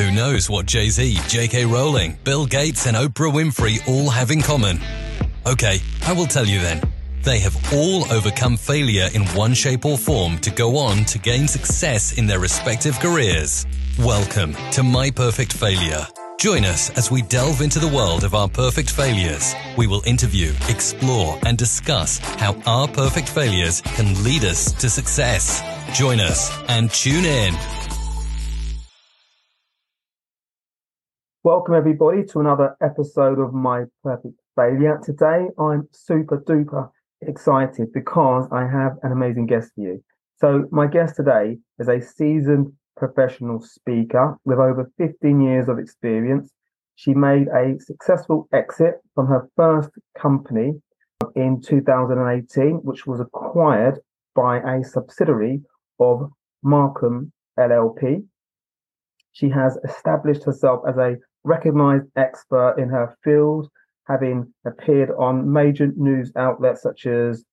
Who knows what Jay Z, J.K. Rowling, Bill Gates, and Oprah Winfrey all have in common? Okay, I will tell you then. They have all overcome failure in one shape or form to go on to gain success in their respective careers. Welcome to My Perfect Failure. Join us as we delve into the world of our perfect failures. We will interview, explore, and discuss how our perfect failures can lead us to success. Join us and tune in. Welcome, everybody, to another episode of My Perfect Failure. Today, I'm super duper excited because I have an amazing guest for you. So, my guest today is a seasoned professional speaker with over 15 years of experience. She made a successful exit from her first company in 2018, which was acquired by a subsidiary of Marcum LLP. She has established herself as a recognized expert in her field, having appeared on major news outlets such as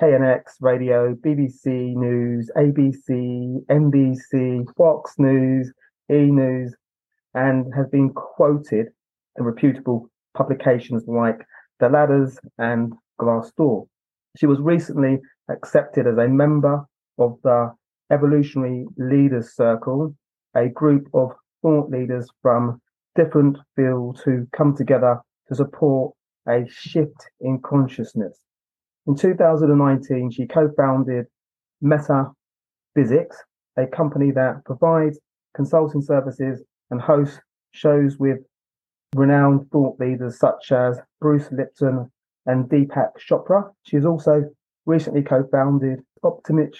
KNX Radio, BBC News, ABC, NBC, Fox News, E News, and has been quoted in reputable publications like The Ladders and Glassdoor. She was recently accepted as a member of the Evolutionary Leaders Circle, a group of thought leaders from different fields who come together to support a shift in consciousness. In 2019, she co founded Meta Physics, a company that provides consulting services and hosts shows with renowned thought leaders such as Bruce Lipton and Deepak Chopra. She has also recently co founded OptiMatch,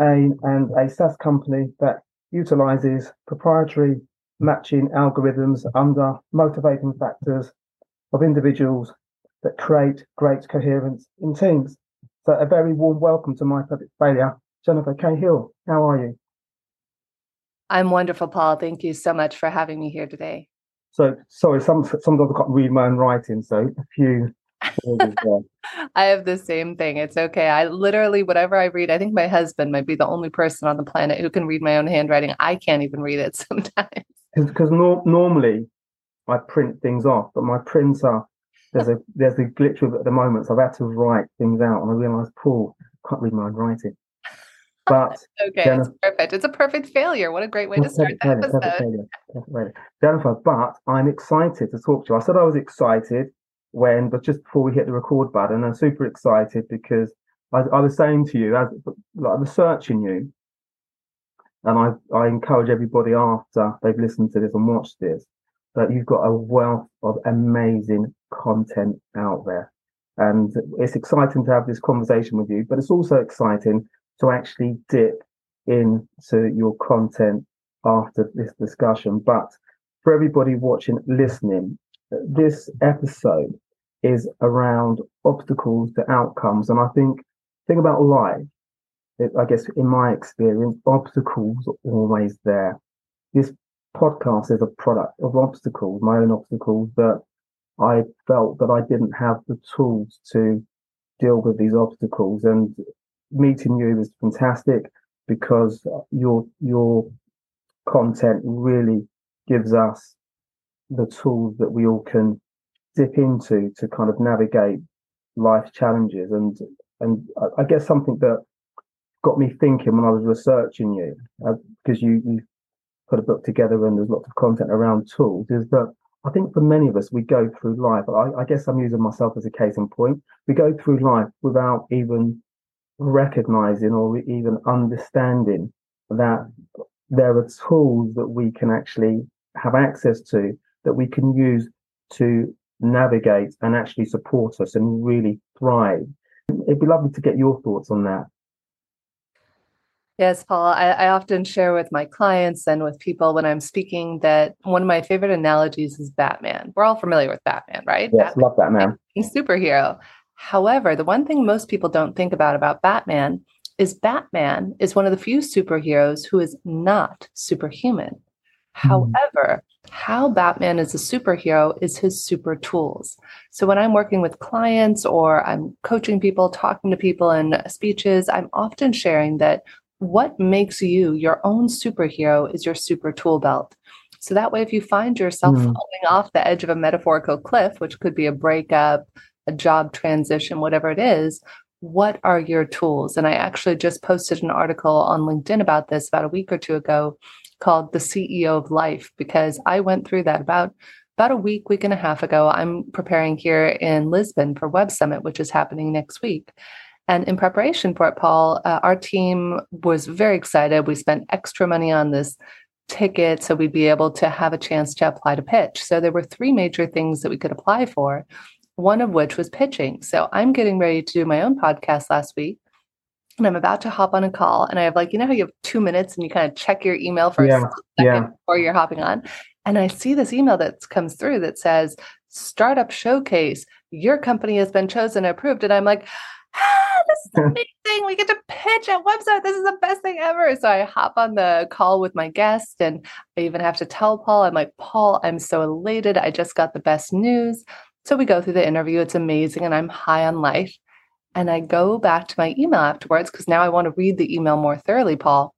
a, and a SaaS company that utilizes proprietary matching algorithms under motivating factors of individuals that create great coherence in teams. So a very warm welcome to my perfect failure, Jennifer K. Hill. How are you? I'm wonderful, Paul. Thank you so much for having me here today. So sorry, some sometimes I can't read my own writing, so a few. I have the same thing. It's okay. I literally, whatever I read, I think my husband might be the only person on the planet who can read my own handwriting. I can't even read it sometimes because no, normally I print things off, but my printer there's a there's a glitch with it at the moment, so I've had to write things out, and I realised, Paul, I can't read my own writing. But okay, Jennifer, it's perfect. It's a perfect failure. What a great way to start the failure, episode. Perfect failure, failure. Jennifer, but I'm excited to talk to you. I said I was excited when, but just before we hit the record button, I'm super excited because I, I was saying to you, as like researching you, and I, I encourage everybody after they've listened to this and watched this that you've got a wealth of amazing content out there. And it's exciting to have this conversation with you, but it's also exciting to actually dip into your content after this discussion. But for everybody watching, listening, this episode is around obstacles to outcomes. And I think, think about life I guess in my experience, obstacles are always there. This podcast is a product of obstacles, my own obstacles that I felt that I didn't have the tools to deal with these obstacles. And meeting you is fantastic because your your content really gives us the tools that we all can dip into to kind of navigate life challenges and and I guess something that got me thinking when I was researching you, because uh, you you put a book together and there's lots of content around tools, is that I think for many of us we go through life. I, I guess I'm using myself as a case in point. We go through life without even recognizing or even understanding that there are tools that we can actually have access to that we can use to navigate and actually support us and really thrive. It'd be lovely to get your thoughts on that. Yes, Paul. I, I, often share with my clients and with people when I'm speaking that one of my favorite analogies is Batman. We're all familiar with Batman, right? Yes, Batman, love Batman. Superhero. However, the one thing most people don't think about about Batman is Batman is one of the few superheroes who is not superhuman. Mm. However, how Batman is a superhero is his super tools. So when I'm working with clients or I'm coaching people, talking to people in speeches, I'm often sharing that what makes you your own superhero is your super tool belt. So that way, if you find yourself mm. falling off the edge of a metaphorical cliff, which could be a breakup, a job transition, whatever it is, what are your tools? And I actually just posted an article on LinkedIn about this about a week or two ago called The CEO of Life, because I went through that about about a week, week and a half ago. I'm preparing here in Lisbon for Web Summit, which is happening next week. And in preparation for it, Paul, uh, our team was very excited. We spent extra money on this ticket so we'd be able to have a chance to apply to pitch. So there were three major things that we could apply for, one of which was pitching. So I'm getting ready to do my own podcast last week. And I'm about to hop on a call, and I have like, you know how you have two minutes and you kind of check your email for yeah, a second yeah. before you're hopping on. And I see this email that comes through that says, Startup Showcase, your company has been chosen and approved. And I'm like, ah, this is amazing. We get to pitch at Web Summit. This is the best thing ever. So I hop on the call with my guest and I even have to tell Paul, I'm like, Paul, I'm so elated. I just got the best news. So we go through the interview. It's amazing. And I'm high on life. And I go back to my email afterwards because now I want to read the email more thoroughly, Paul.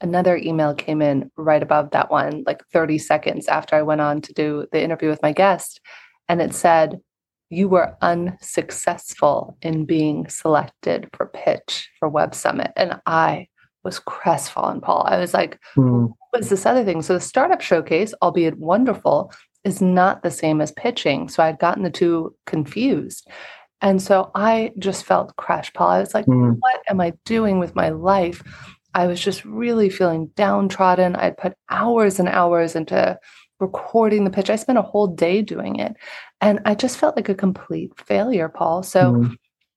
Another email came in right above that one, like 30 seconds after I went on to do the interview with my guest. And it said, you were unsuccessful in being selected for pitch for Web Summit. And I was crestfallen, Paul. I was like, mm. what is this other thing? So the startup showcase, albeit wonderful, is not the same as pitching. So I'd gotten the two confused. And so I just felt crushed, Paul. I was like, mm. what am I doing with my life? I was just really feeling downtrodden. I'd put hours and hours into recording the pitch. I spent a whole day doing it. And I just felt like a complete failure, Paul. So mm.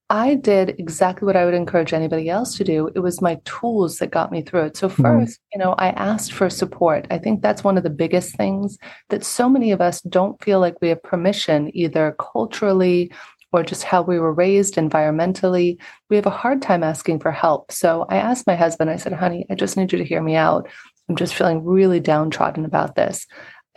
I did exactly what I would encourage anybody else to do. It was my tools that got me through it. So, 1st mm. you know, I asked for support. I think that's one of the biggest things that so many of us don't feel like we have permission, either culturally or just how we were raised environmentally. We have a hard time asking for help. So, I asked my husband, I said, honey, I just need you to hear me out. I'm just feeling really downtrodden about this.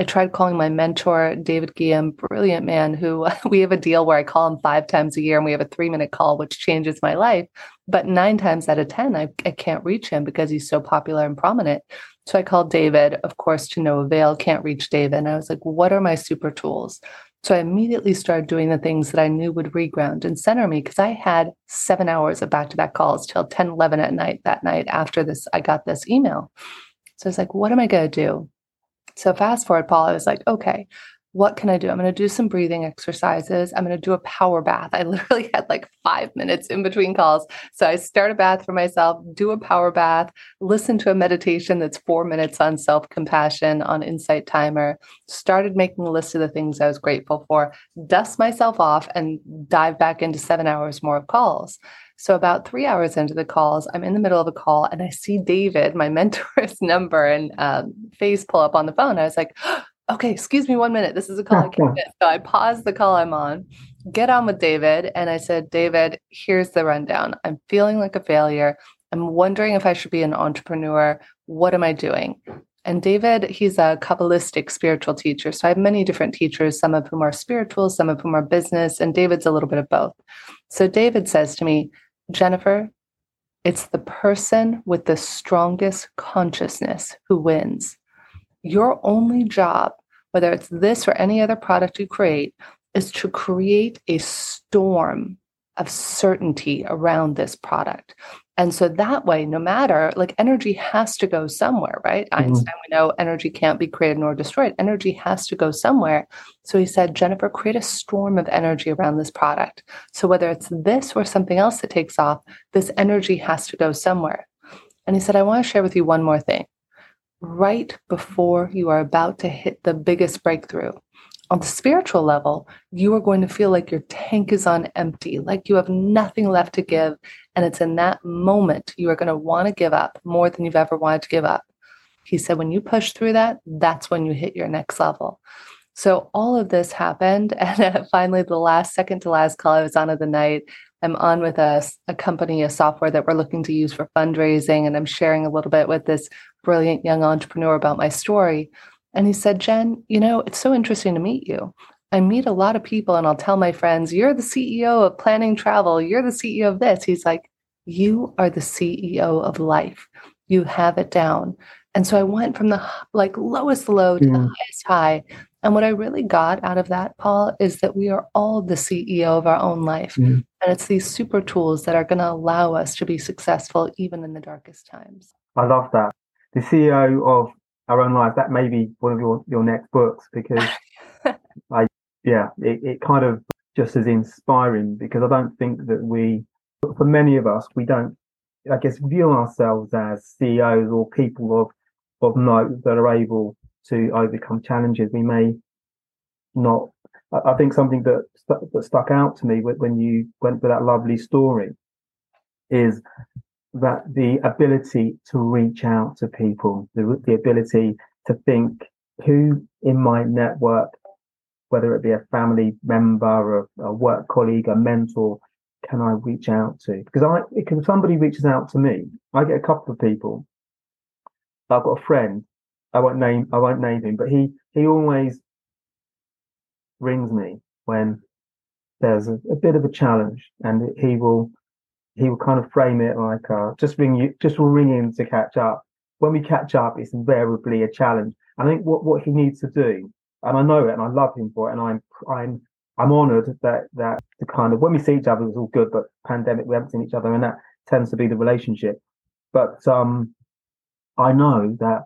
I tried calling my mentor, David Guillaume, brilliant man who we have a deal where I call him five times a year and we have a three minute call, which changes my life. But nine times out of 10, I, I can't reach him because he's so popular and prominent. So I called David, of course, to no avail, can't reach David. And I was like, what are my super tools? So I immediately started doing the things that I knew would reground and center me because I had seven hours of back to back calls till 10, 11 at night that night after this, I got this email. So I was like, what am I going to do? So fast forward, Paul, I was like, okay, what can I do? I'm going to do some breathing exercises. I'm going to do a power bath. I literally had like five minutes in between calls. So I start a bath for myself, do a power bath, listen to a meditation that's four minutes on self compassion on Insight Timer, started making a list of the things I was grateful for, dust myself off, and dive back into seven hours more of calls. So about three hours into the calls, I'm in the middle of a call and I see David, my mentor's number and um, face pull up on the phone. I was like, okay, excuse me one minute. This is a call I can't get. So I paused the call I'm on, get on with David. And I said, David, here's the rundown. I'm feeling like a failure. I'm wondering if I should be an entrepreneur. What am I doing? And David, he's a Kabbalistic spiritual teacher. So I have many different teachers, some of whom are spiritual, some of whom are business, and David's a little bit of both. So David says to me, Jennifer, it's the person with the strongest consciousness who wins. Your only job, whether it's this or any other product you create, is to create a storm of certainty around this product. And so that way, no matter like energy has to go somewhere, right? Mm-hmm. Einstein, we know energy can't be created nor destroyed. Energy has to go somewhere. So he said, Jennifer, create a storm of energy around this product. So whether it's this or something else that takes off, this energy has to go somewhere. And he said, I want to share with you one more thing. Right before you are about to hit the biggest breakthrough, on the spiritual level, you are going to feel like your tank is on empty, like you have nothing left to give. And it's in that moment you are going to want to give up more than you've ever wanted to give up. He said, when you push through that, that's when you hit your next level. So all of this happened. And finally, the last second to last call I was on of the night, I'm on with a, a company, a software that we're looking to use for fundraising. And I'm sharing a little bit with this brilliant young entrepreneur about my story. And he said, Jen, you know, it's so interesting to meet you. I meet a lot of people and I'll tell my friends, you're the CEO of planning travel. You're the CEO of this. He's like, you are the CEO of life. You have it down. And so I went from the like lowest low to the highest high. And what I really got out of that, Paul, is that we are all the CEO of our own life. And it's these super tools that are going to allow us to be successful even in the darkest times. I love that. The CEO of our own life, that may be one of your, your next books because I, yeah, it, it kind of just as inspiring because I don't think that we, for many of us, we don't, I guess, view ourselves as CEOs or people of, of note that are able to overcome challenges. We may not. I think something that that stuck out to me when you went for that lovely story is that the ability to reach out to people, the, the ability to think who in my network, whether it be a family member, a, a work colleague, a mentor, can I reach out to? Because I, if somebody reaches out to me, I get a couple of people. I've got a friend. I won't name. I won't name him, but he he always rings me when there's a, a bit of a challenge, and he will he will kind of frame it like uh, just ring you, just ring in to catch up. When we catch up, it's invariably a challenge. I think what, what he needs to do, and I know it, and I love him for it, and I'm I'm I'm honoured that that the kind of when we see each other, it's all good. But pandemic, we haven't seen each other, and that tends to be the relationship. But um, I know that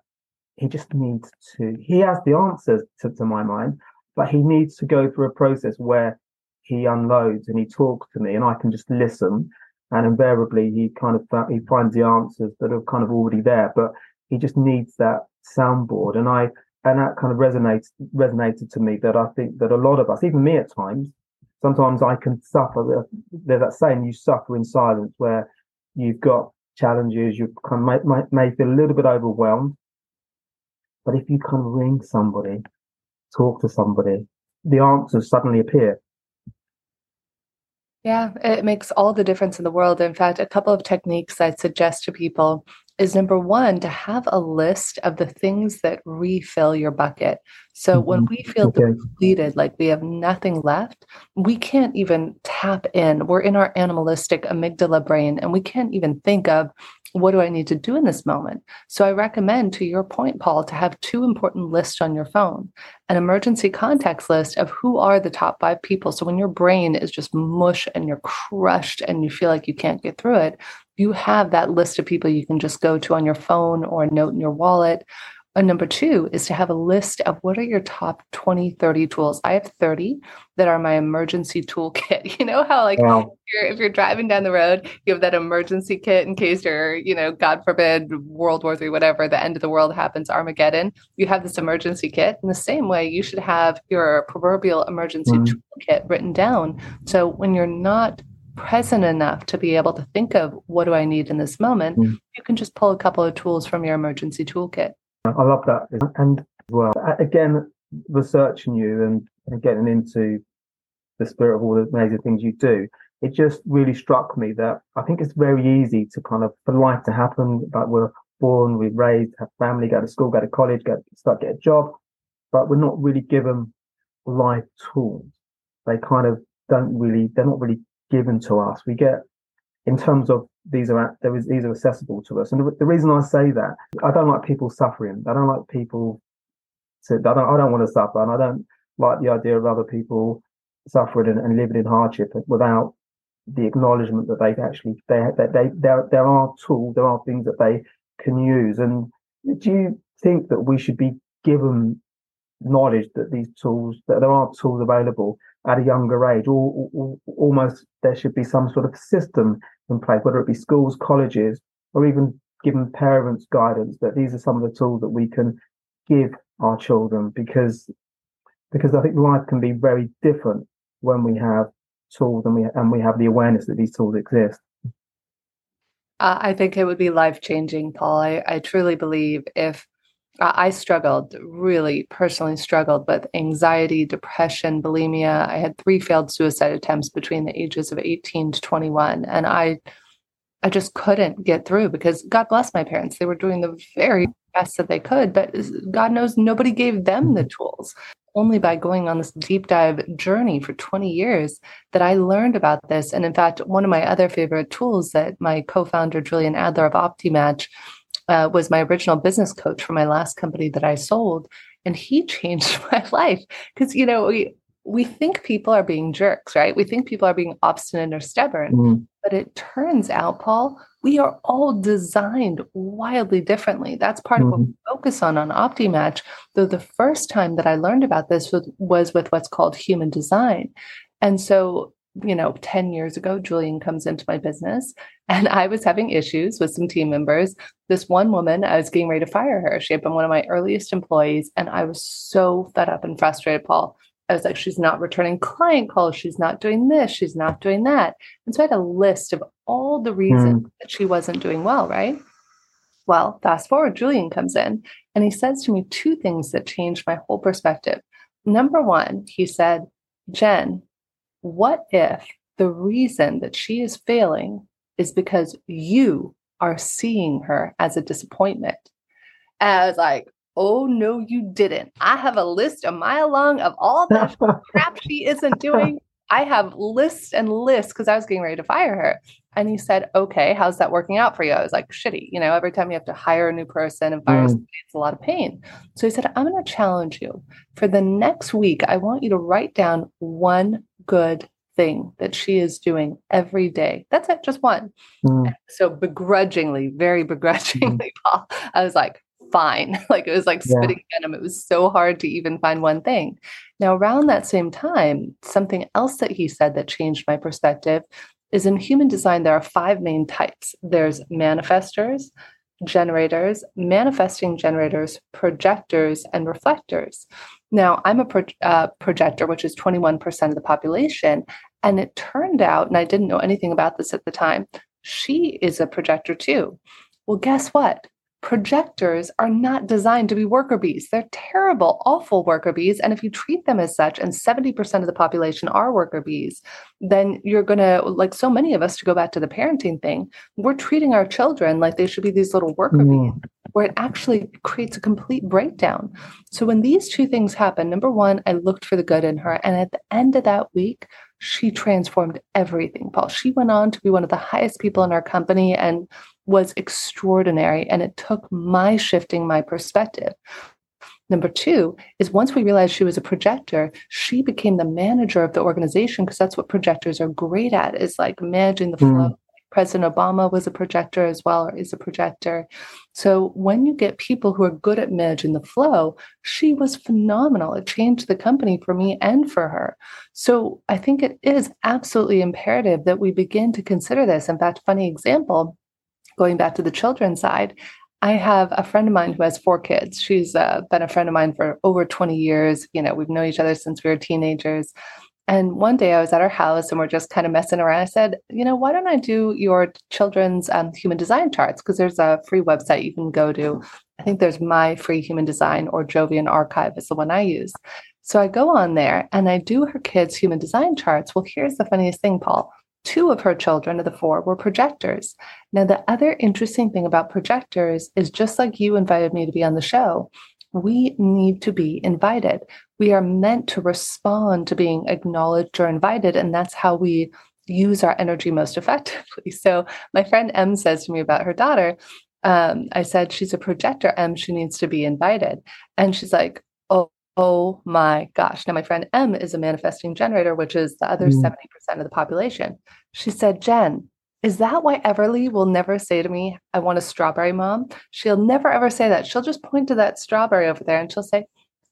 he just needs to. He has the answers to, to my mind, but he needs to go through a process where he unloads and he talks to me, and I can just listen and invariably he kind of he finds the answers that are kind of already there but he just needs that soundboard. And i and that kind of resonates resonated to me that i think that a lot of us even me at times sometimes i can suffer there's that saying you suffer in silence where you've got challenges you kind of may, may, may feel a little bit overwhelmed. But if you kind of ring somebody talk to somebody the answers suddenly appear yeah, it makes all the difference in the world. In fact, a couple of techniques I suggest to people is number one, to have a list of the things that refill your bucket. So mm-hmm. when we feel okay. depleted, like we have nothing left, we can't even tap in. We're in our animalistic amygdala brain and we can't even think of what do I need to do in this moment? So I recommend, to your point, Paul, to have two important lists on your phone an emergency contacts list of who are the top five people. So when your brain is just mush and you're crushed and you feel like you can't get through it, you have that list of people you can just go to on your phone or a note in your wallet and number two is to have a list of what are your top 20, 30 tools. I have 30 that are my emergency toolkit. You know how like wow. if, you're, if you're driving down the road, you have that emergency kit in case you're, you know, God forbid, World War Three, whatever, the end of the world happens, Armageddon. You have this emergency kit. In the same way, you should have your proverbial emergency mm. toolkit written down. So when you're not present enough to be able to think of what do I need in this moment, mm. you can just pull a couple of tools from your emergency toolkit. I love that. And well, again, researching you and, and getting into the spirit of all the amazing things you do, it just really struck me that I think it's very easy to kind of for life to happen. Like we're born, we're raised, have family, go to school, go to college, get start get a job, but we're not really given life tools. They kind of don't really, they're not really given to us. We get in terms of these are there is these are accessible to us. And the, the, reason I say that, I don't like people suffering. I don't like people to. I don't. I don't want to suffer, and I don't like the idea of other people suffering and, and living in hardship without the acknowledgement that they actually they that they there there are tools, there are things that they can use. And do you think that we should be given knowledge that these tools that there are tools available at a younger age, or, or, or almost there should be some sort of system in place, whether it be schools, colleges, or even giving parents guidance that these are some of the tools that we can give our children because because I think life can be very different when we have tools and we and we have the awareness that these tools exist. Uh, I think it would be life changing, Paul. I, I truly believe if I struggled, really personally struggled with anxiety, depression, bulimia. I had three failed suicide attempts between the ages of 18 to 21. And I I just couldn't get through because God bless my parents. They were doing the very best that they could, but God knows nobody gave them the tools. Only by going on this deep dive journey for 20 years that I learned about this. And in fact, one of my other favorite tools that my co founder, Julian Adler of OptiMatch, uh, was my original business coach for my last company that I sold. And he changed my life because, you know, we, we think people are being jerks, right? We think people are being obstinate or stubborn. Mm. But it turns out, Paul, we are all designed wildly differently. That's part mm-hmm. of what mm-hmm. we focus on on OptiMatch. Though the first time that I learned about this was, was with what's called human design. And so, you know, 10 years ago, Julian comes into my business and I was having issues with some team members. This one woman, I was getting ready to fire her. She had been one of my earliest employees. And I was so fed up and frustrated, Paul. I was like, she's not returning client calls. She's not doing this. She's not doing that. And so I had a list of all the reasons mm. that she wasn't doing well, right? Well, fast forward, Julian comes in and he says to me two things that changed my whole perspective. Number one, he said, Jen, what if the reason that she is failing is because you are seeing her as a disappointment? As like, Oh, no, you didn't. I have a list a mile long of all the crap she isn't doing. I have lists and lists because I was getting ready to fire her. And he said, Okay, how's that working out for you? I was like, Shitty. You know, every time you have to hire a new person and fire mm. somebody, it's a lot of pain. So he said, I'm going to challenge you. For the next week, I want you to write down one good thing that she is doing every day. That's it, just one. Mm. So begrudgingly, very begrudgingly, mm. Paul, I was like, fine. Like it was like spitting yeah. venom. It was so hard to even find one thing. Now, around that same time, something else that he said that changed my perspective is in human design, there are five main types there's manifestors, generators, manifesting generators, projectors, and reflectors. Now, I'm a pro- uh, projector, which is 21% of the population. And it turned out, and I didn't know anything about this at the time, she is a projector too. Well, guess what? projectors are not designed to be worker bees. They're terrible, awful worker bees. And if you treat them as such, and 70% of the population are worker bees, then you're going to, like so many of us, to go back to the parenting thing, we're treating our children like they should be these little worker mm. bees, where it actually creates a complete breakdown. So when these two things happen, number one, I looked for the good in her. And at the end of that week, she transformed everything, Paul. She went on to be one of the highest people in our company and was extraordinary. And it took my shifting my perspective. Number two is once we realized she was a projector, she became the manager of the organization because that's what projectors are great at is like managing the flow. Mm. President Obama was a projector as well, or is a projector. So when you get people who are good at managing the flow, she was phenomenal. It changed the company for me and for her. So I think it is absolutely imperative that we begin to consider this. In fact, funny example, going back to the children's side, I have a friend of mine who has four kids. She's uh, been a friend of mine for over 20 years. You know, we've known each other since we were teenagers. And one day I was at her house and we're just kind of messing around. I said, you know, why don't I do your children's um, human design charts? Because there's a free website you can go to. I think there's My Free Human Design or Jovian Archive is the one I use. So I go on there and I do her kids' human design charts. Well, here's the funniest thing, Paul two of her children of the four were projectors. Now, the other interesting thing about projectors is just like you invited me to be on the show, we need to be invited. We are meant to respond to being acknowledged or invited. And that's how we use our energy most effectively. So, my friend M says to me about her daughter, um, I said, She's a projector, M, she needs to be invited. And she's like, Oh, Oh my gosh. Now, my friend M is a manifesting generator, which is the other mm. 70% of the population. She said, Jen, is that why Everly will never say to me, I want a strawberry, mom? She'll never ever say that. She'll just point to that strawberry over there and she'll say,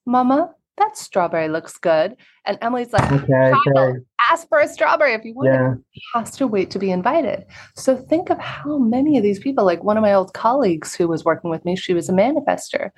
Mama, that strawberry looks good. And Emily's like, okay, okay. ask for a strawberry if you want. Yeah. Has to wait to be invited. So think of how many of these people, like one of my old colleagues who was working with me, she was a manifester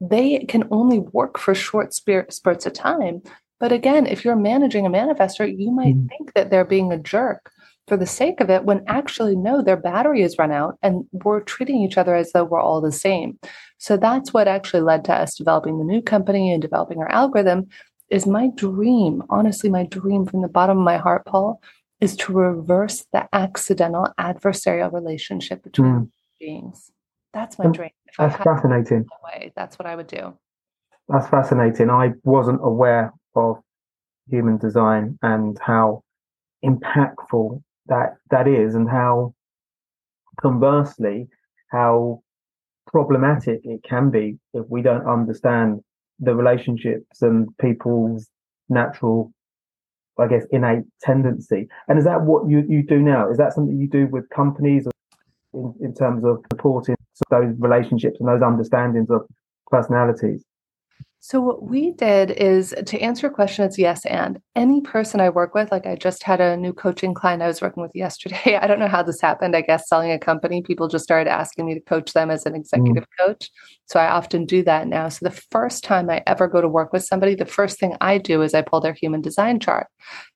they can only work for short spurts of time. But again, if you're managing a manifestor, you might mm think that they're being a jerk for the sake of it when actually no their battery is run out and we're treating each other as though we're all the same so that's what actually led to us developing the new company and developing our algorithm is my dream honestly my dream from the bottom of my heart paul is to reverse the accidental adversarial relationship between mm. beings that's my dream. If that's fascinating. That way, that's what I would do. That's fascinating. I wasn't aware of human design and how impactful that that is, and how conversely, how problematic it can be if we don't understand the relationships and people's natural I guess innate tendency. And is that what you, you do now? Is that something you do with companies in, in terms of supporting those relationships and those understandings of personalities? So, what we did is to answer your question, it's yes, and any person I work with, like I just had a new coaching client I was working with yesterday. I don't know how this happened. I guess selling a company, people just started asking me to coach them as an mm. executive mm. coach. So, I often do that now. So, the first time I ever go to work with somebody, the first thing I do is I pull their human design chart.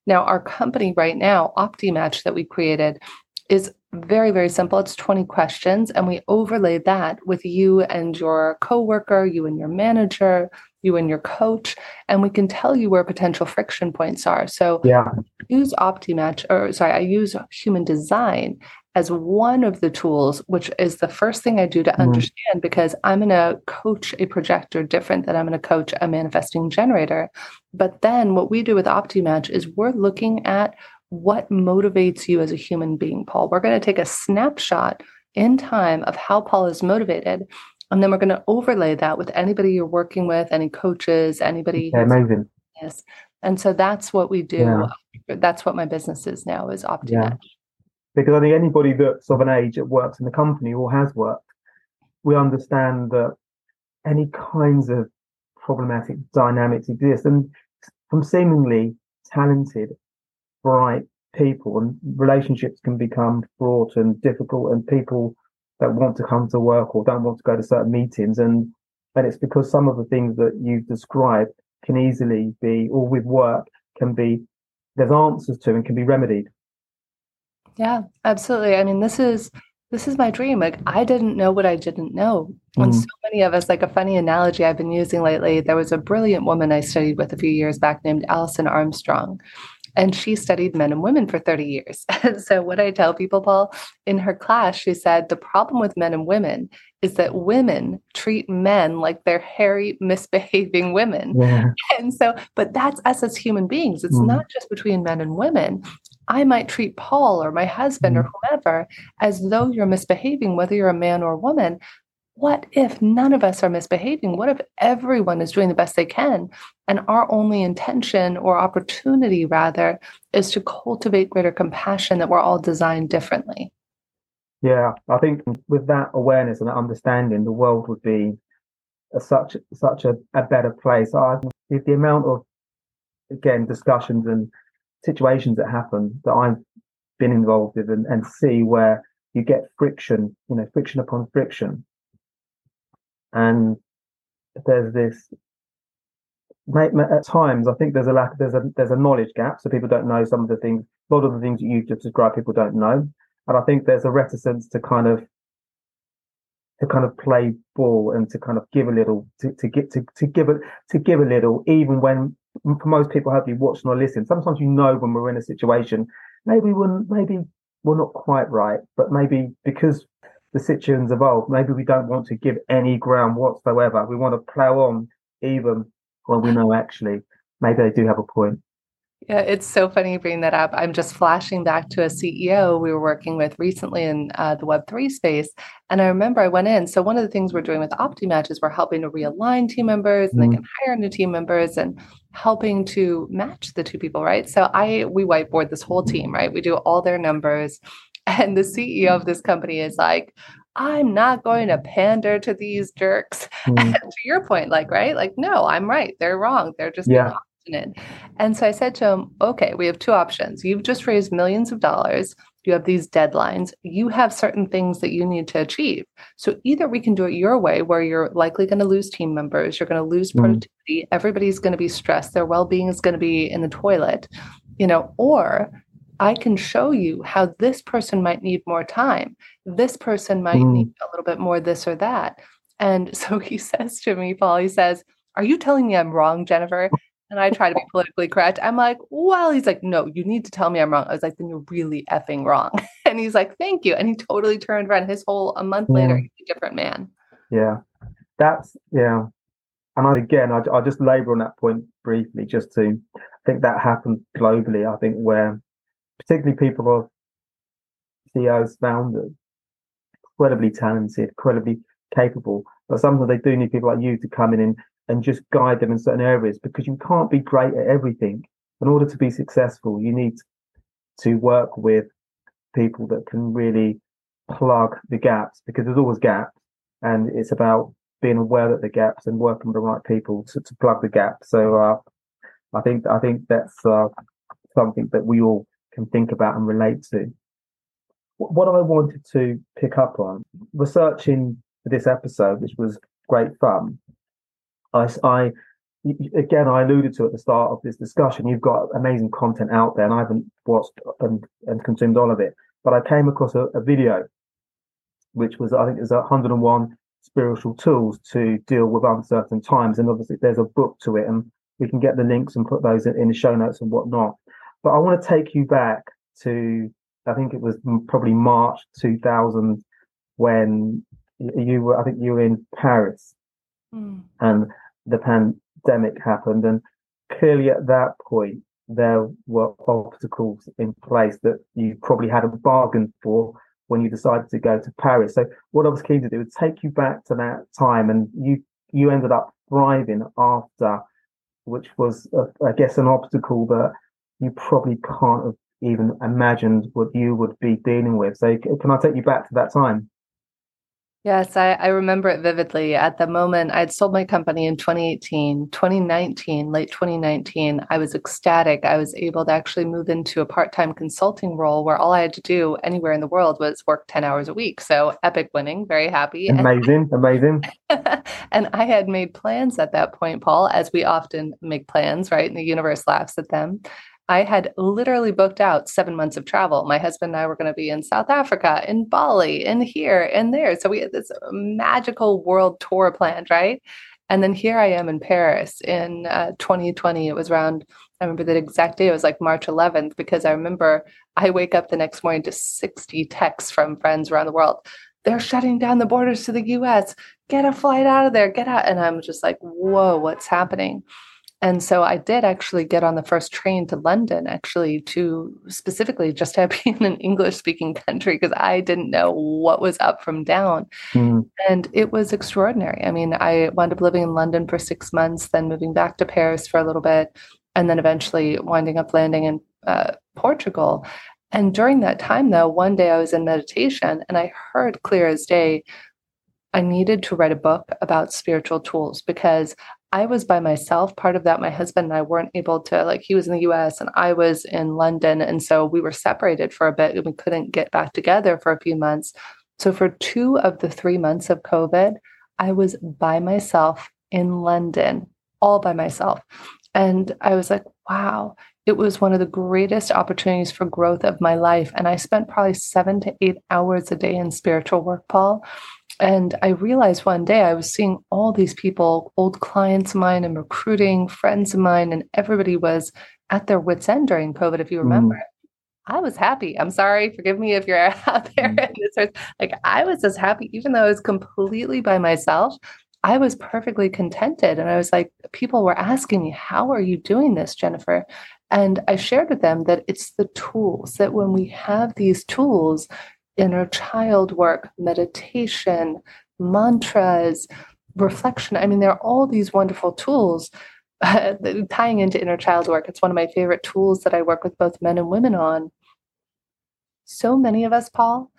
Now, our company right now, OptiMatch, that we created, is very, very simple. It's 20 questions, and we overlay that with you and your coworker, you and your manager, you and your coach, and we can tell you where potential friction points are. So, yeah, I use OptiMatch, or sorry, I use human design as one of the tools, which is the first thing I do to mm. understand because I'm going to coach a projector different than I'm going to coach a manifesting generator. But then what we do with OptiMatch is we're looking at what motivates you as a human being, Paul. We're going to take a snapshot in time of how Paul is motivated. And then we're going to overlay that with anybody you're working with, any coaches, anybody. Okay, amazing. Yes. And so that's what we do. Yeah. That's what my business is now is OptiMatch. Yeah. Because I think anybody that's of an age that works in the company or has worked, we understand that any kinds of problematic dynamics exist. And from seemingly talented bright people and relationships can become fraught and difficult and people that want to come to work or don't want to go to certain meetings and and it's because some of the things that you've described can easily be or with work can be there's answers to and can be remedied. Yeah absolutely. I mean this is this is my dream. Like i didn't know what i didn't know. Mm. and so many of us like a funny analogy i've been using lately there was a brilliant woman i studied with a few years back named alison armstrong and she studied men and women for 30 years. And so, what I tell people, Paul, in her class, she said the problem with men and women is that women treat men like they're hairy, misbehaving women. Yeah. And so, but that's us as human beings. It's mm. not just between men and women. I might treat Paul or my husband mm. or whomever as though you're misbehaving, whether you're a man or a woman what if none of us are misbehaving? What if everyone is doing the best they can? And our only intention or opportunity, rather, is to cultivate greater compassion that we're all designed differently. Yeah, I think with that awareness and that understanding, the world would be a, such such a, a better place. I, the amount of again discussions and situations that happen that I've been involved with and, and see where you get friction, you know, friction upon friction and there's this at times I think there's a lack there's a there's a knowledge gap so people don't know some of the things a lot of the things that you've just described people don't know. And I think there's a reticence to kind of to kind of play ball and to kind of give a little to, to get to, to give it to give a little even when for most people hopefully watching or listening. Sometimes you know when we're in a situation maybe we're maybe we're not quite right but maybe because the situation's evolved. Maybe we don't want to give any ground whatsoever. We want to plow on even when we know actually maybe they do have a point. Yeah, it's so funny you bring that up. I'm just flashing back to a CEO we were working with recently in uh, the Web3 space. And I remember I went in. So, one of the things we're doing with OptiMatch is we're helping to realign team members and mm. they can hire new team members and helping to match the two people, right? So, I we whiteboard this whole team, right? We do all their numbers. And the CEO of this company is like, I'm not going to pander to these jerks. Mm. to your point, like, right? Like, no, I'm right. They're wrong. They're just yeah. obstinate. And so I said to him, okay, we have two options. You've just raised millions of dollars. You have these deadlines. You have certain things that you need to achieve. So either we can do it your way, where you're likely going to lose team members, you're going to lose mm. productivity, mm. everybody's going to be stressed, their well being is going to be in the toilet, you know, or I can show you how this person might need more time. This person might mm. need a little bit more this or that. And so he says to me, Paul, he says, Are you telling me I'm wrong, Jennifer? And I try to be politically correct. I'm like, Well, he's like, No, you need to tell me I'm wrong. I was like, Then you're really effing wrong. And he's like, Thank you. And he totally turned around. His whole, a month yeah. later, he's a different man. Yeah. That's, yeah. And I, again, I, I'll just labor on that point briefly, just to I think that happens globally. I think where particularly people of CEOs, founders, incredibly talented, incredibly capable. But sometimes they do need people like you to come in and, and just guide them in certain areas because you can't be great at everything. In order to be successful, you need to work with people that can really plug the gaps because there's always gaps and it's about being aware of the gaps and working with the right people to, to plug the gaps. So uh, I think I think that's uh, something that we all can think about and relate to. What I wanted to pick up on researching for this episode, which was great fun. I, I again I alluded to at the start of this discussion. You've got amazing content out there, and I haven't watched and, and consumed all of it. But I came across a, a video, which was I think it was 101 spiritual tools to deal with uncertain times, and obviously there's a book to it, and we can get the links and put those in, in the show notes and whatnot. But I want to take you back to I think it was probably March 2000 when you were I think you were in Paris mm. and the pandemic happened and clearly at that point there were obstacles in place that you probably hadn't bargained for when you decided to go to Paris. So what I was keen to do was take you back to that time and you you ended up thriving after which was uh, I guess an obstacle that you probably can't have even imagined what you would be dealing with. So can I take you back to that time? Yes, I, I, remember it vividly. At the moment, I'd sold my company in 2018. 2019, late 2019, I was ecstatic. I was able to actually move into a part time consulting role where all I had to do anywhere in the world was work 10 hours a week. So epic winning, very happy. Amazing, amazing. and I had made plans at that point, Paul, as we often make plans, right? And the universe laughs at them. I had literally booked out seven months of travel. My husband and I were going to be in South Africa, in Bali, in here, and there. So we had this magical world tour planned, right? And then here I am in Paris in uh, 2020. It was around, I remember the exact day, it was like March 11th, because I remember I wake up the next morning to 60 texts from friends around the world. They're shutting down the borders to the US. Get a flight out of there, get out. And I'm just like, whoa, what's happening? And so I did actually get on the first train to London, actually, to specifically just to be in an English speaking country because I didn't know what was up from down. Mm. And it was extraordinary. I mean, I wound up living in London for six months, then moving back to Paris for a little bit, and then eventually winding up landing in uh, Portugal. And during that time, though, one day I was in meditation and I heard clear as day I needed to write a book about spiritual tools because I was by myself. Part of that, my husband and I weren't able to, like, he was in the US and I was in London. And so we were separated for a bit and we couldn't get back together for a few months. So for two of the three months of COVID, I was by myself in London, all by myself. And I was like, wow, it was one of the greatest opportunities for growth of my life. And I spent probably seven to eight hours a day in spiritual work, Paul. And I realized one day I was seeing all these people, old clients of mine and recruiting friends of mine, and everybody was at their wits' end during COVID, if you remember. Mm. I was happy. I'm sorry. Forgive me if you're out there. Mm. like I was as happy, even though I was completely by myself. I was perfectly contented. And I was like, people were asking me, How are you doing this, Jennifer? And I shared with them that it's the tools, that when we have these tools, inner child work, meditation, mantras, reflection. I mean, there are all these wonderful tools uh, tying into inner child work. It's one of my favorite tools that I work with both men and women on. So many of us, Paul,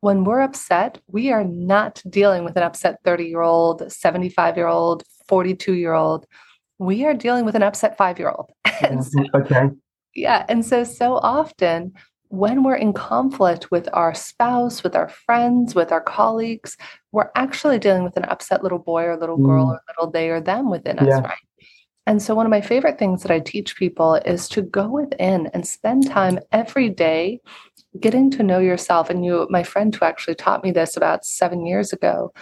when we're upset, we are not dealing with an upset 30 year old, 75 year old, 42 year old. We are dealing with an upset five year old. okay. Yeah. And so, so often when we're in conflict with our spouse, with our friends, with our colleagues, we're actually dealing with an upset little boy or little girl mm. or little they or them within yeah. us, right? And so, one of my favorite things that I teach people is to go within and spend time every day getting to know yourself. And you, my friend who actually taught me this about seven years ago,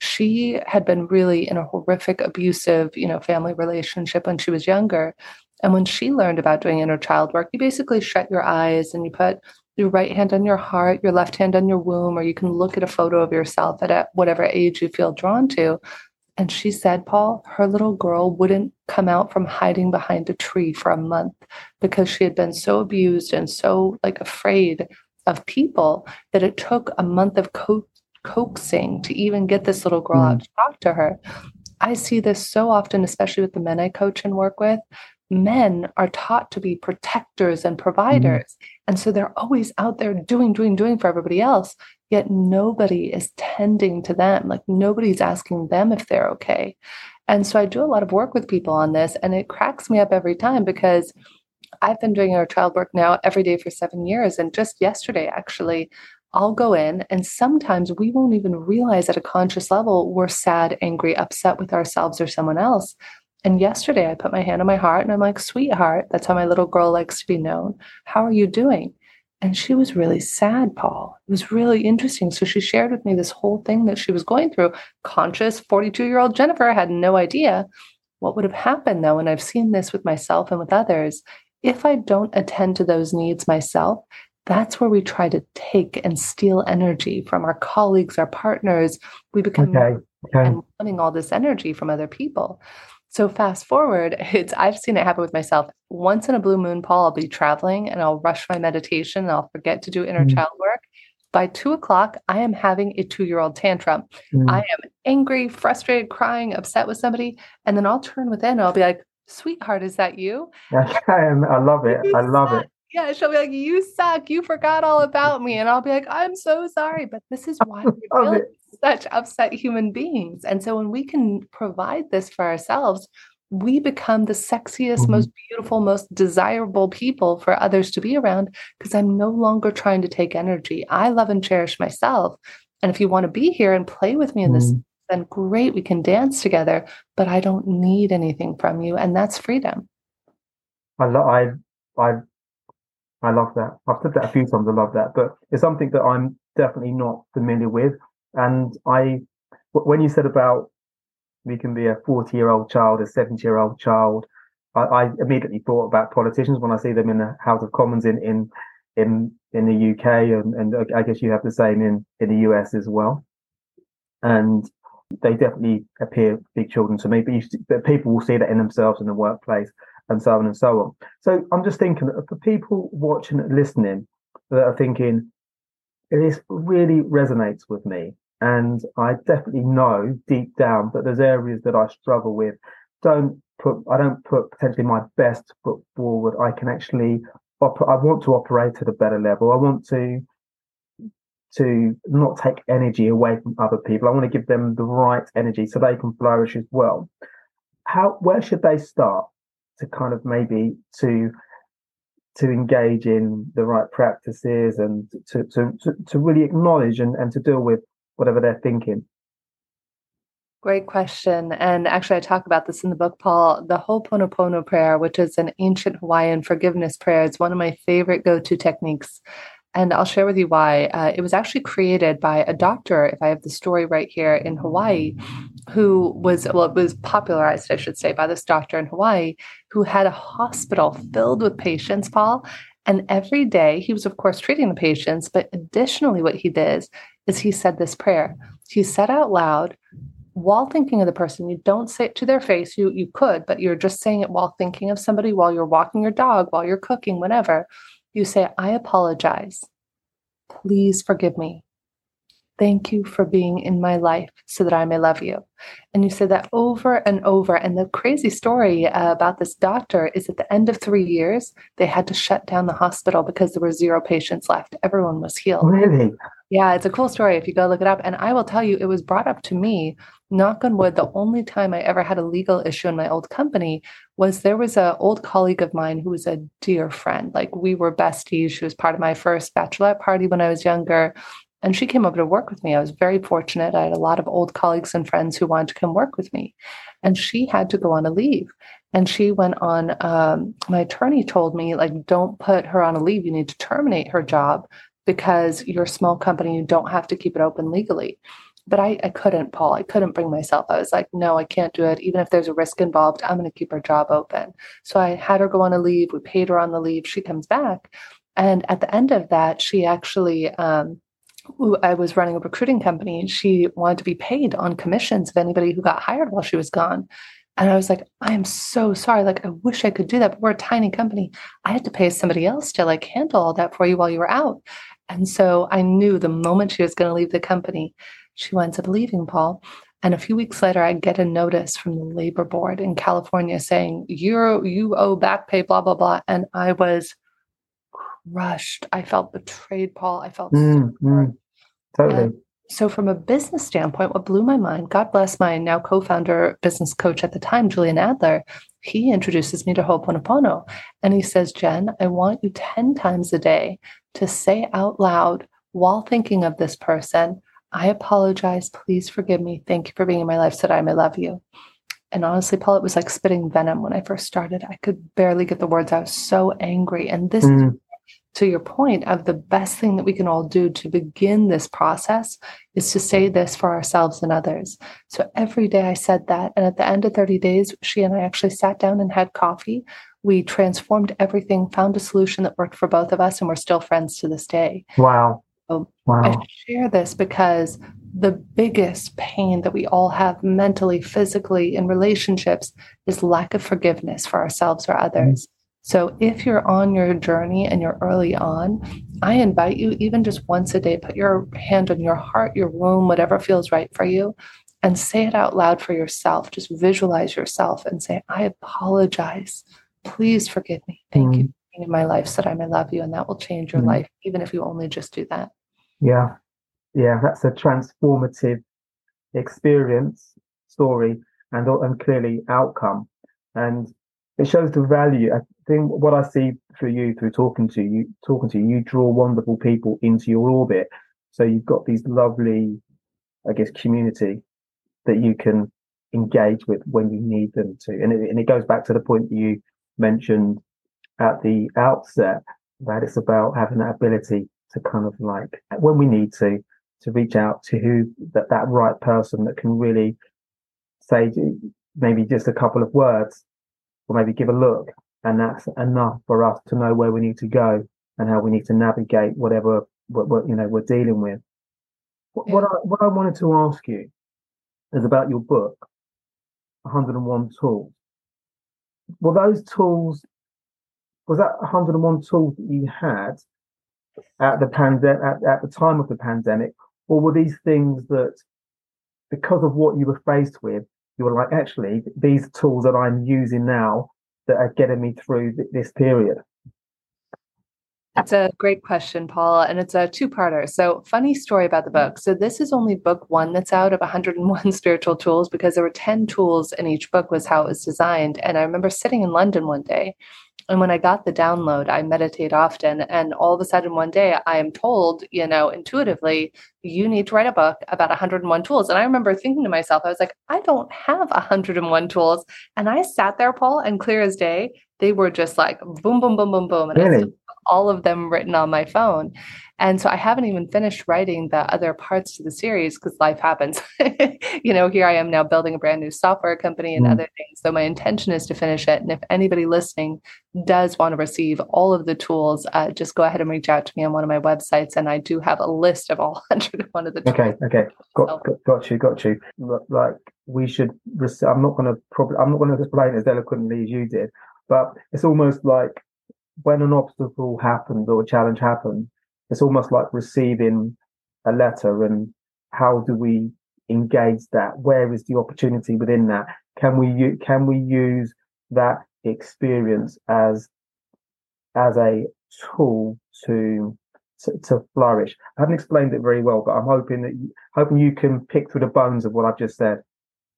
she had been really in a horrific, abusive, you know, family relationship when she was younger. And when she learned about doing inner child work, you basically shut your eyes and you put your right hand on your heart, your left hand on your womb, or you can look at a photo of yourself at a, whatever age you feel drawn to. And she said, Paul, her little girl wouldn't come out from hiding behind a tree for a month because she had been so abused and so like afraid of people that it took a month of co- coaxing to even get this little girl mm. out to talk to her. I see this so often, especially with the men I coach and work with. Men are taught to be protectors and providers. Mm. And so they're always out there doing, doing, doing for everybody else. Yet nobody is tending to them. Like nobody's asking them if they're okay. And so I do a lot of work with people on this, and it cracks me up every time because I've been doing our child work now every day for seven years. And just yesterday, actually, I'll go in, and sometimes we won't even realize at a conscious level we're sad, angry, upset with ourselves or someone else. And yesterday, I put my hand on my heart and I'm like, sweetheart, that's how my little girl likes to be known. How are you doing? And she was really sad, Paul. It was really interesting. So she shared with me this whole thing that she was going through. Conscious 42 year old Jennifer had no idea what would have happened, though. And I've seen this with myself and with others. If I don't attend to those needs myself, that's where we try to take and steal energy from our colleagues, our partners. We become okay. Okay. and wanting all this energy from other people. So fast forward, it's I've seen it happen with myself. Once in a blue moon, Paul, I'll be traveling and I'll rush my meditation and I'll forget to do inner mm. child work. By two o'clock, I am having a two-year-old tantrum. Mm. I am angry, frustrated, crying, upset with somebody, and then I'll turn within and I'll be like, "Sweetheart, is that you?" Yes, I am. I love it. I love it. Yeah, she'll be like, "You suck. You forgot all about me," and I'll be like, "I'm so sorry, but this is why we're feeling such upset human beings. And so when we can provide this for ourselves, we become the sexiest, mm-hmm. most beautiful, most desirable people for others to be around because I'm no longer trying to take energy. I love and cherish myself. And if you want to be here and play with me in this, mm-hmm. then great, we can dance together, but I don't need anything from you. And that's freedom. I love, I, I, I love that. I've said that a few times. I love that, but it's something that I'm definitely not familiar with. And I, when you said about we can be a 40 year old child, a 70 year old child, I, I, immediately thought about politicians when I see them in the House of Commons in, in, in, in the UK. And, and I guess you have the same in, in the US as well. And they definitely appear big children to me, but, you, but people will see that in themselves in the workplace and so on and so on. So I'm just thinking that for people watching and listening that are thinking, this really resonates with me. And I definitely know deep down that there's areas that I struggle with. Don't put, I don't put potentially my best foot forward. I can actually, I want to operate at a better level. I want to, to not take energy away from other people. I want to give them the right energy so they can flourish as well. How, where should they start to kind of maybe to, to engage in the right practices and to, to, to, really acknowledge and, and to deal with whatever they're thinking? Great question. And actually, I talk about this in the book, Paul. The Ho'oponopono prayer, which is an ancient Hawaiian forgiveness prayer, is one of my favorite go to techniques. And I'll share with you why. Uh, it was actually created by a doctor, if I have the story right here in Hawaii, who was, well, it was popularized, I should say, by this doctor in Hawaii who had a hospital filled with patients, Paul. And every day he was, of course, treating the patients, but additionally, what he did is he said this prayer. He said out loud, while thinking of the person, you don't say it to their face. You you could, but you're just saying it while thinking of somebody, while you're walking your dog, while you're cooking, whatever. You say, I apologize. Please forgive me. Thank you for being in my life so that I may love you. And you say that over and over. And the crazy story uh, about this doctor is at the end of three years, they had to shut down the hospital because there were zero patients left. Everyone was healed. Really? Yeah, it's a cool story if you go look it up. And I will tell you, it was brought up to me, knock on wood, the only time I ever had a legal issue in my old company was there was an old colleague of mine who was a dear friend. Like we were besties. She was part of my first bachelorette party when I was younger. And she came over to work with me. I was very fortunate. I had a lot of old colleagues and friends who wanted to come work with me. And she had to go on a leave. And she went on, um, my attorney told me, like, don't put her on a leave. You need to terminate her job because you're a small company. You don't have to keep it open legally. But I, I couldn't, Paul. I couldn't bring myself. I was like, no, I can't do it. Even if there's a risk involved, I'm going to keep her job open. So I had her go on a leave. We paid her on the leave. She comes back. And at the end of that, she actually, um, I was running a recruiting company and she wanted to be paid on commissions of anybody who got hired while she was gone. And I was like, I am so sorry. Like, I wish I could do that, but we're a tiny company. I had to pay somebody else to like handle all that for you while you were out. And so I knew the moment she was going to leave the company, she winds up leaving Paul. And a few weeks later, I get a notice from the labor board in California saying, You're you owe back pay, blah, blah, blah. And I was crushed. I felt betrayed, Paul. I felt mm, so mm, totally. And so, from a business standpoint, what blew my mind, God bless my now co founder, business coach at the time, Julian Adler, he introduces me to Ho'oponopono. And he says, Jen, I want you 10 times a day to say out loud while thinking of this person, I apologize. Please forgive me. Thank you for being in my life. Said I may love you. And honestly, Paul, it was like spitting venom when I first started. I could barely get the words out. So angry. And this mm. To your point of the best thing that we can all do to begin this process is to say this for ourselves and others. So every day I said that. And at the end of 30 days, she and I actually sat down and had coffee. We transformed everything, found a solution that worked for both of us, and we're still friends to this day. Wow. So wow. I share this because the biggest pain that we all have mentally, physically, in relationships is lack of forgiveness for ourselves or others. So if you're on your journey and you're early on, I invite you, even just once a day, put your hand on your heart, your womb, whatever feels right for you, and say it out loud for yourself. Just visualize yourself and say, I apologize. Please forgive me. Thank mm-hmm. you in my life so that I may love you. And that will change your mm. life, even if you only just do that. Yeah. Yeah. That's a transformative experience, story, and, and clearly outcome. And it shows the value. I think what I see through you, through talking to you, talking to you, you draw wonderful people into your orbit. So you've got these lovely, I guess, community that you can engage with when you need them to. And it, and it goes back to the point that you mentioned at the outset that it's about having that ability to kind of like when we need to to reach out to who that that right person that can really say maybe just a couple of words or maybe give a look and that's enough for us to know where we need to go and how we need to navigate whatever what, what you know we're dealing with what, yeah. what I what I wanted to ask you is about your book 101 tools were those tools was that 101 tools that you had at the pandemic at, at the time of the pandemic or were these things that because of what you were faced with you were like actually these tools that i'm using now that are getting me through th- this period that's a great question, Paul. And it's a two parter. So, funny story about the mm. book. So, this is only book one that's out of 101 spiritual tools because there were 10 tools in each book, was how it was designed. And I remember sitting in London one day. And when I got the download, I meditate often. And all of a sudden, one day, I am told, you know, intuitively, you need to write a book about 101 tools. And I remember thinking to myself, I was like, I don't have 101 tools. And I sat there, Paul, and clear as day, they were just like boom, boom, boom, boom, boom. And really? All of them written on my phone. And so I haven't even finished writing the other parts to the series because life happens. you know, here I am now building a brand new software company and mm. other things. So my intention is to finish it. And if anybody listening does want to receive all of the tools, uh, just go ahead and reach out to me on one of my websites. And I do have a list of all 101 of the tools. Okay, okay. Got, got, got you, got you. Like we should, I'm not going to probably, I'm not going to explain as eloquently as you did, but it's almost like when an obstacle happens or a challenge happens, it's almost like receiving a letter and how do we engage that? Where is the opportunity within that? Can we can we use that experience as as a tool to to, to flourish? I haven't explained it very well, but I'm hoping that hoping you can pick through the bones of what I've just said.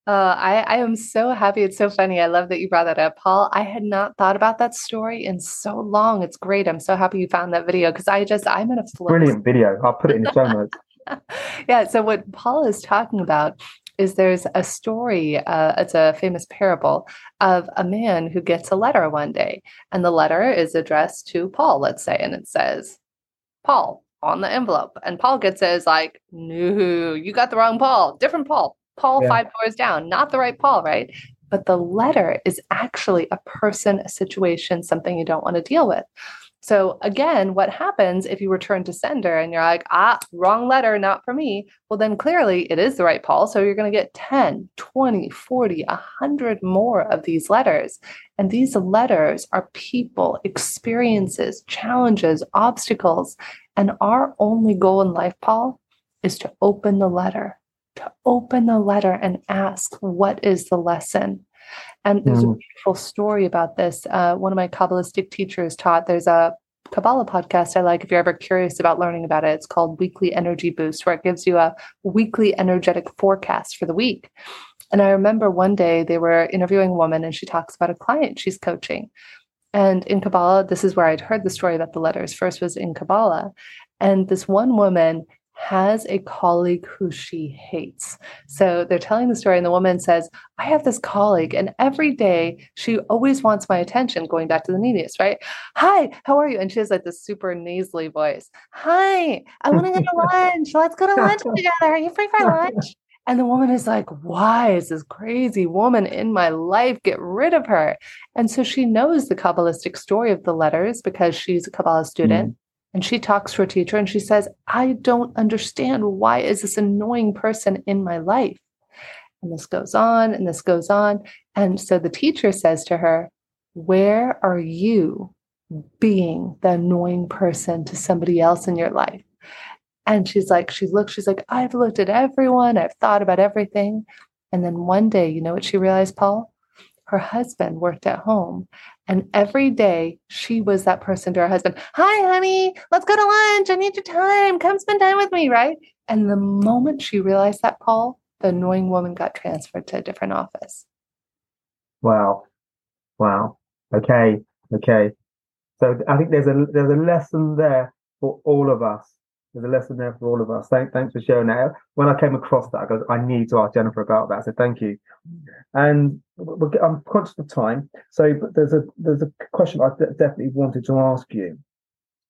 Uh, I, I am so happy. It's so funny. I love that you brought that up, Paul. I had not thought about that story in so long. It's great. I'm so happy you found that video because I just, I'm in a flow. Brilliant video. I'll put it in the show notes. yeah. So, what Paul is talking about is there's a story, uh, it's a famous parable of a man who gets a letter one day, and the letter is addressed to Paul, let's say, and it says, Paul on the envelope. And Paul gets it as like, no, you got the wrong Paul, different Paul. Paul yeah. five doors down, not the right Paul, right? But the letter is actually a person, a situation, something you don't want to deal with. So again, what happens if you return to sender and you're like, ah, wrong letter, not for me? Well, then clearly it is the right Paul. So you're going to get 10, 20, 40, 100 more of these letters. And these letters are people, experiences, challenges, obstacles. And our only goal in life, Paul, is to open the letter, to open the letter and ask, what is the lesson? And there's mm. a beautiful story about this. Uh, one of my Kabbalistic teachers taught there's a Kabbalah podcast I like if you're ever curious about learning about it. It's called Weekly Energy Boost, where it gives you a weekly energetic forecast for the week. And I remember one day they were interviewing a woman and she talks about a client she's coaching. And in Kabbalah, this is where I'd heard the story about the letters. First was in Kabbalah. And this one woman has a colleague who she hates. So they're telling the story, and the woman says, I have this colleague, and every day she always wants my attention, going back to the neediest, right? Hi, how are you? And she has like this super nasally voice. Hi, I want to go to lunch. Let's go to lunch together. Are you free for lunch? And the woman is like, Why is this crazy woman in my life? Get rid of her. And so she knows the Kabbalistic story of the letters because she's a Kabbalah student. Mm. And she talks to her teacher and she says, I don't understand. Why is this annoying person in my life? And this goes on and this goes on. And so the teacher says to her, Where are you being the annoying person to somebody else in your life? And she's like, she looks, she's like, I've looked at everyone, I've thought about everything. And then one day, you know what she realized, Paul? Her husband worked at home. And every day she was that person to her husband, Hi, honey, let's go to lunch. I need your time. Come spend time with me, right? And the moment she realized that, Paul, the annoying woman got transferred to a different office. Wow. Wow. Okay. Okay. So I think there's a there's a lesson there for all of us there's a lesson there for all of us. Thank, thanks for sharing that. When I came across that, I go, I need to ask Jennifer about that. So thank you. And I'm conscious of time, so there's a there's a question I definitely wanted to ask you.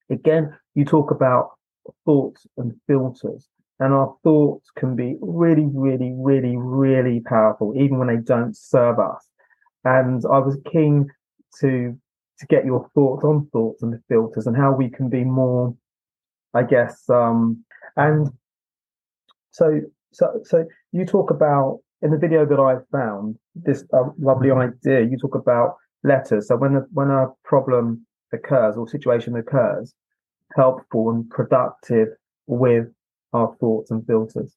Again, you talk about thoughts and filters, and our thoughts can be really, really, really, really powerful, even when they don't serve us. And I was keen to to get your thoughts on thoughts and filters and how we can be more I guess. Um, and so, so, so you talk about in the video that I found this uh, lovely idea. You talk about letters. So when a, when a problem occurs or situation occurs, helpful and productive with our thoughts and filters.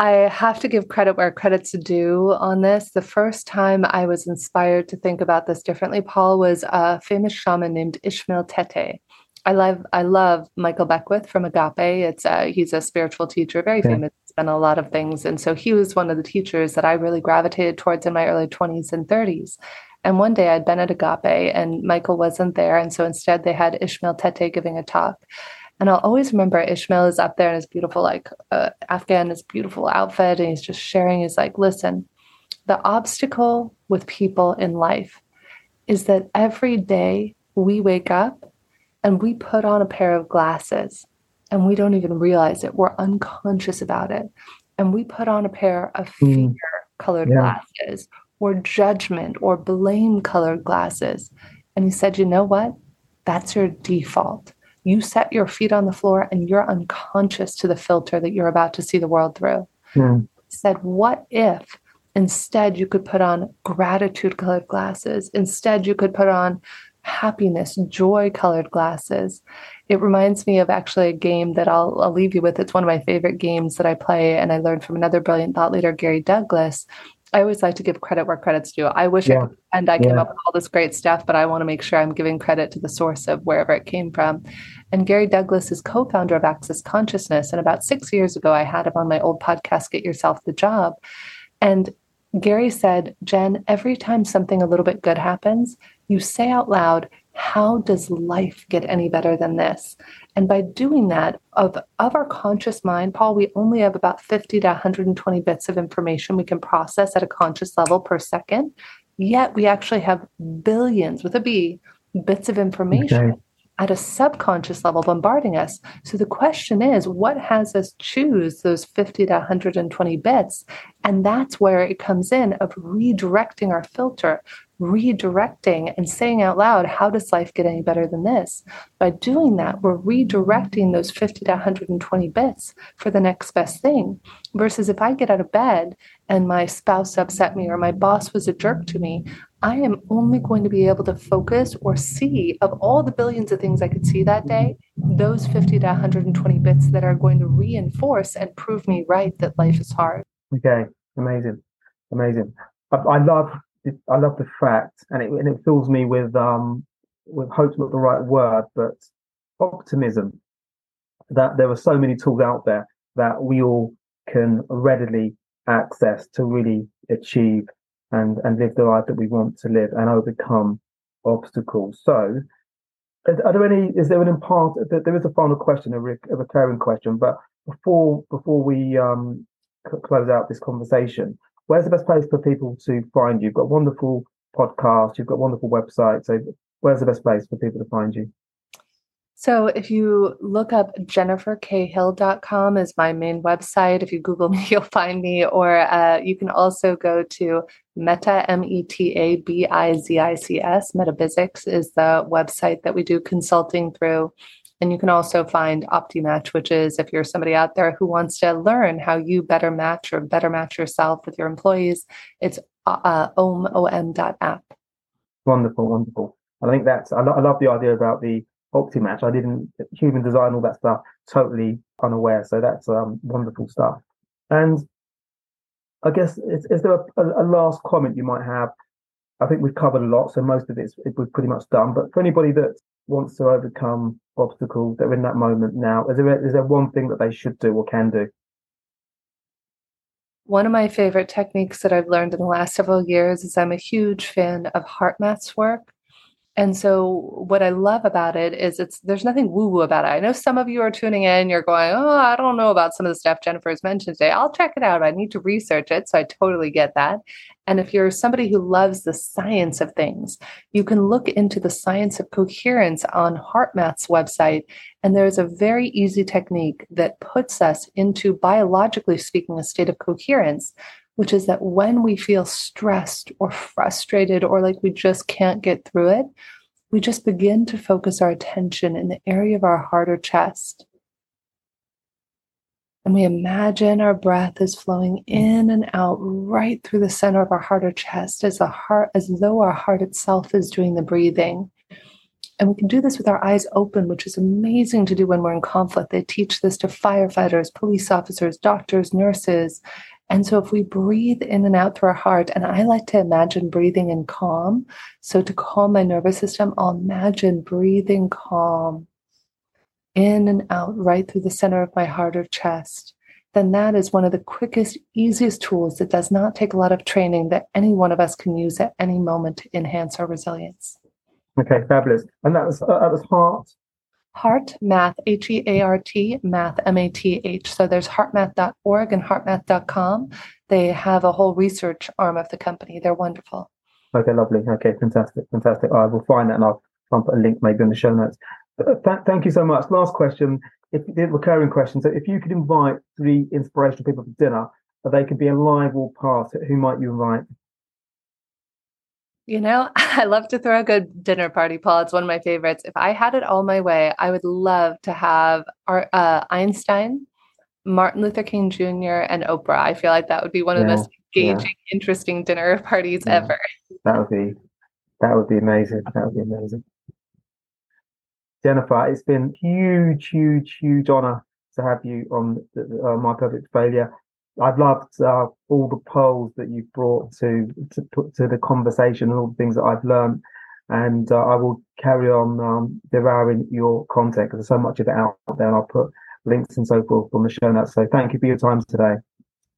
I have to give credit where credit's due on this. The first time I was inspired to think about this differently, Paul, was a famous shaman named Ishmael Tetteh. I love I love Michael Beckwith from Agape. It's uh, he's a spiritual teacher, very yeah. famous, done a lot of things, and so he was one of the teachers that I really gravitated towards in my early twenties and thirties. And one day I'd been at Agape and Michael wasn't there, and so instead they had Ishmael Tetteh giving a talk. And I'll always remember Ishmael is up there in his beautiful, like uh, Afghan, his beautiful outfit, and he's just sharing. He's like, "Listen, the obstacle with people in life is that every day we wake up and we put on a pair of glasses and we don't even realize it. We're unconscious about it. And we put on a pair of hmm. fear colored yeah. glasses or judgment or blame colored glasses. And he said, you know what? That's your default. You set your feet on the floor and you're unconscious to the filter that you're about to see the world through. Yeah. He said, what if instead you could put on gratitude colored glasses? Instead, you could put on happiness, joy colored glasses. It reminds me of actually a game that I'll, I'll leave you with. It's one of my favorite games that I play, and I learned from another brilliant thought leader, Gary Douglas. I always like to give credit where credit's due. I wish yeah. I could and I came up with all this great stuff, but I want to make sure I'm giving credit to the source of wherever it came from. And Gary Douglas is co-founder of Access Consciousness. And about six years ago, I had him on my old podcast, Get Yourself the Job. And Gary said, Jen, every time something a little bit good happens, you say out loud, how does life get any better than this? And by doing that, of, of our conscious mind, Paul, we only have about 50 to 120 bits of information we can process at a conscious level per second. Yet we actually have billions with a B bits of information. Okay at a subconscious level bombarding us. So the question is, what has us choose those 50 to 120 bits? And that's where it comes in of redirecting our filter, redirecting and saying out loud, how does life get any better than this? By doing that, we're redirecting those 50 to 120 bits for the next best thing. Versus if I get out of bed and my spouse upset me or my boss was a jerk to me, I am only going to be able to focus or see of all the billions of things I could see that day, those 50 to 120 bits that are going to reinforce and prove me right that life is hard. Okay, amazing, amazing. I, I love I love the fact, and it, and it fills me with um with hope's not the right word, but optimism that there are so many tools out there that we all can readily access to really achieve and and live the life that we want to live and overcome obstacles. So, are there any? Is there an impart? There is a final question, a, re, a recurring question, but before before we um, close out this conversation, where's the best place for people to find you? You've got wonderful podcast, you've got wonderful website. So, where's the best place for people to find you? So if you look up jenniferkhill.com is my main website. If you Google me, you'll find me. Or uh, you can also go to Meta, M-E-T-A-B-I-Z-I-C-S. MetaBizics is the website that we do consulting through. And you can also find OptiMatch, which is if you're somebody out there who wants to learn how you better match or better match yourself with your employees, it's uh, om.app. Wonderful, wonderful. I think that's, I, lo- I love the idea about the OptiMatch. I didn't human design all that stuff totally unaware. So that's um, wonderful stuff. And I guess is, is there a, a, last comment you might have? I think we've covered a lot, so most of it's it was pretty much done. But for anybody that wants to overcome obstacles, they're in that moment now. Is there is there one thing that they should do or can do? One of my favorite techniques that I've learned in the last several years is I'm a huge fan of HeartMath's work. And so what I love about it is it's there's nothing woo-woo about it. I know some of you are tuning in, you're going, Oh, I don't know about some of the stuff Jennifer has mentioned today. I'll check it out. I need to research it. So I totally get that. And if you're somebody who loves the science of things, you can look into the science of coherence on HeartMath's website. And there's a very easy technique that puts us into, biologically speaking, a state of coherence which is that when we feel stressed or frustrated or like we just can't get through it, we just begin to focus our attention in the area of our heart or chest. And we imagine our breath is flowing in and out right through the center of our heart or chest as the heart, as though our heart itself is doing the breathing. And we can do this with our eyes open, which is amazing to do when we're in conflict. They teach this to firefighters, police officers, doctors, nurses, and so if we breathe in and out through our heart, and I like to imagine breathing in calm. So to calm my nervous system, I'll imagine breathing calm in and out right through the center of my heart or chest. Then that is one of the quickest, easiest tools that does not take a lot of training that any one of us can use at any moment to enhance our resilience. Okay, fabulous. And that was uh, that was heart Heart Math, H E A R T, Math, M A T H. So there's heartmath.org and heartmath.com. They have a whole research arm of the company. They're wonderful. Okay, lovely. Okay, fantastic, fantastic. I will find that and I'll, put a link maybe in the show notes. Uh, th- thank you so much. Last question, if the recurring question. So, if you could invite three inspirational people for dinner, they could be alive or past, who might you invite? You know, I love to throw a good dinner party, Paul. It's one of my favorites. If I had it all my way, I would love to have our, uh, Einstein, Martin Luther King Jr., and Oprah. I feel like that would be one of the most engaging, yeah. interesting dinner parties yeah. ever. That would be that would be amazing. That would be amazing. Jennifer, it's been huge, huge, huge honor to have you on the, uh, my perfect failure. I've loved uh, all the polls that you've brought to to put to the conversation and all the things that I've learned, and uh, I will carry on um, devouring your content because there's so much of it out there, and I'll put links and so forth on the show notes. So thank you for your time today.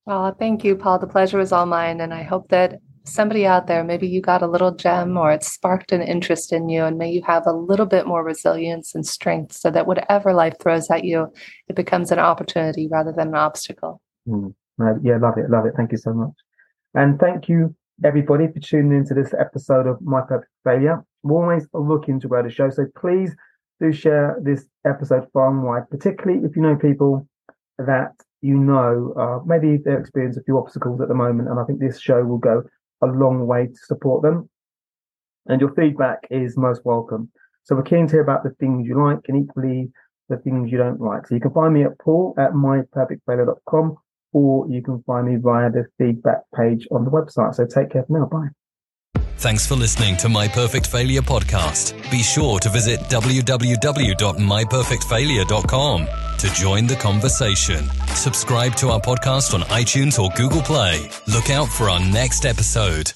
Well, thank you, Paul. The pleasure was all mine, and I hope that somebody out there, maybe you got a little gem or it sparked an interest in you, and may you have a little bit more resilience and strength so that whatever life throws at you, it becomes an opportunity rather than an obstacle. Mm yeah, love it, love it. Thank you so much. And thank you, everybody, for tuning into this episode of My Perfect Failure. We're always looking to grow the show. So please do share this episode far and wide, particularly if you know people that you know uh, maybe they're experiencing a few obstacles at the moment. And I think this show will go a long way to support them. And your feedback is most welcome. So we're keen to hear about the things you like and equally the things you don't like. So you can find me at paul at myperfectfailure.com or you can find me via the feedback page on the website. So take care for now. Bye. Thanks for listening to My Perfect Failure podcast. Be sure to visit www.myperfectfailure.com to join the conversation. Subscribe to our podcast on iTunes or Google Play. Look out for our next episode.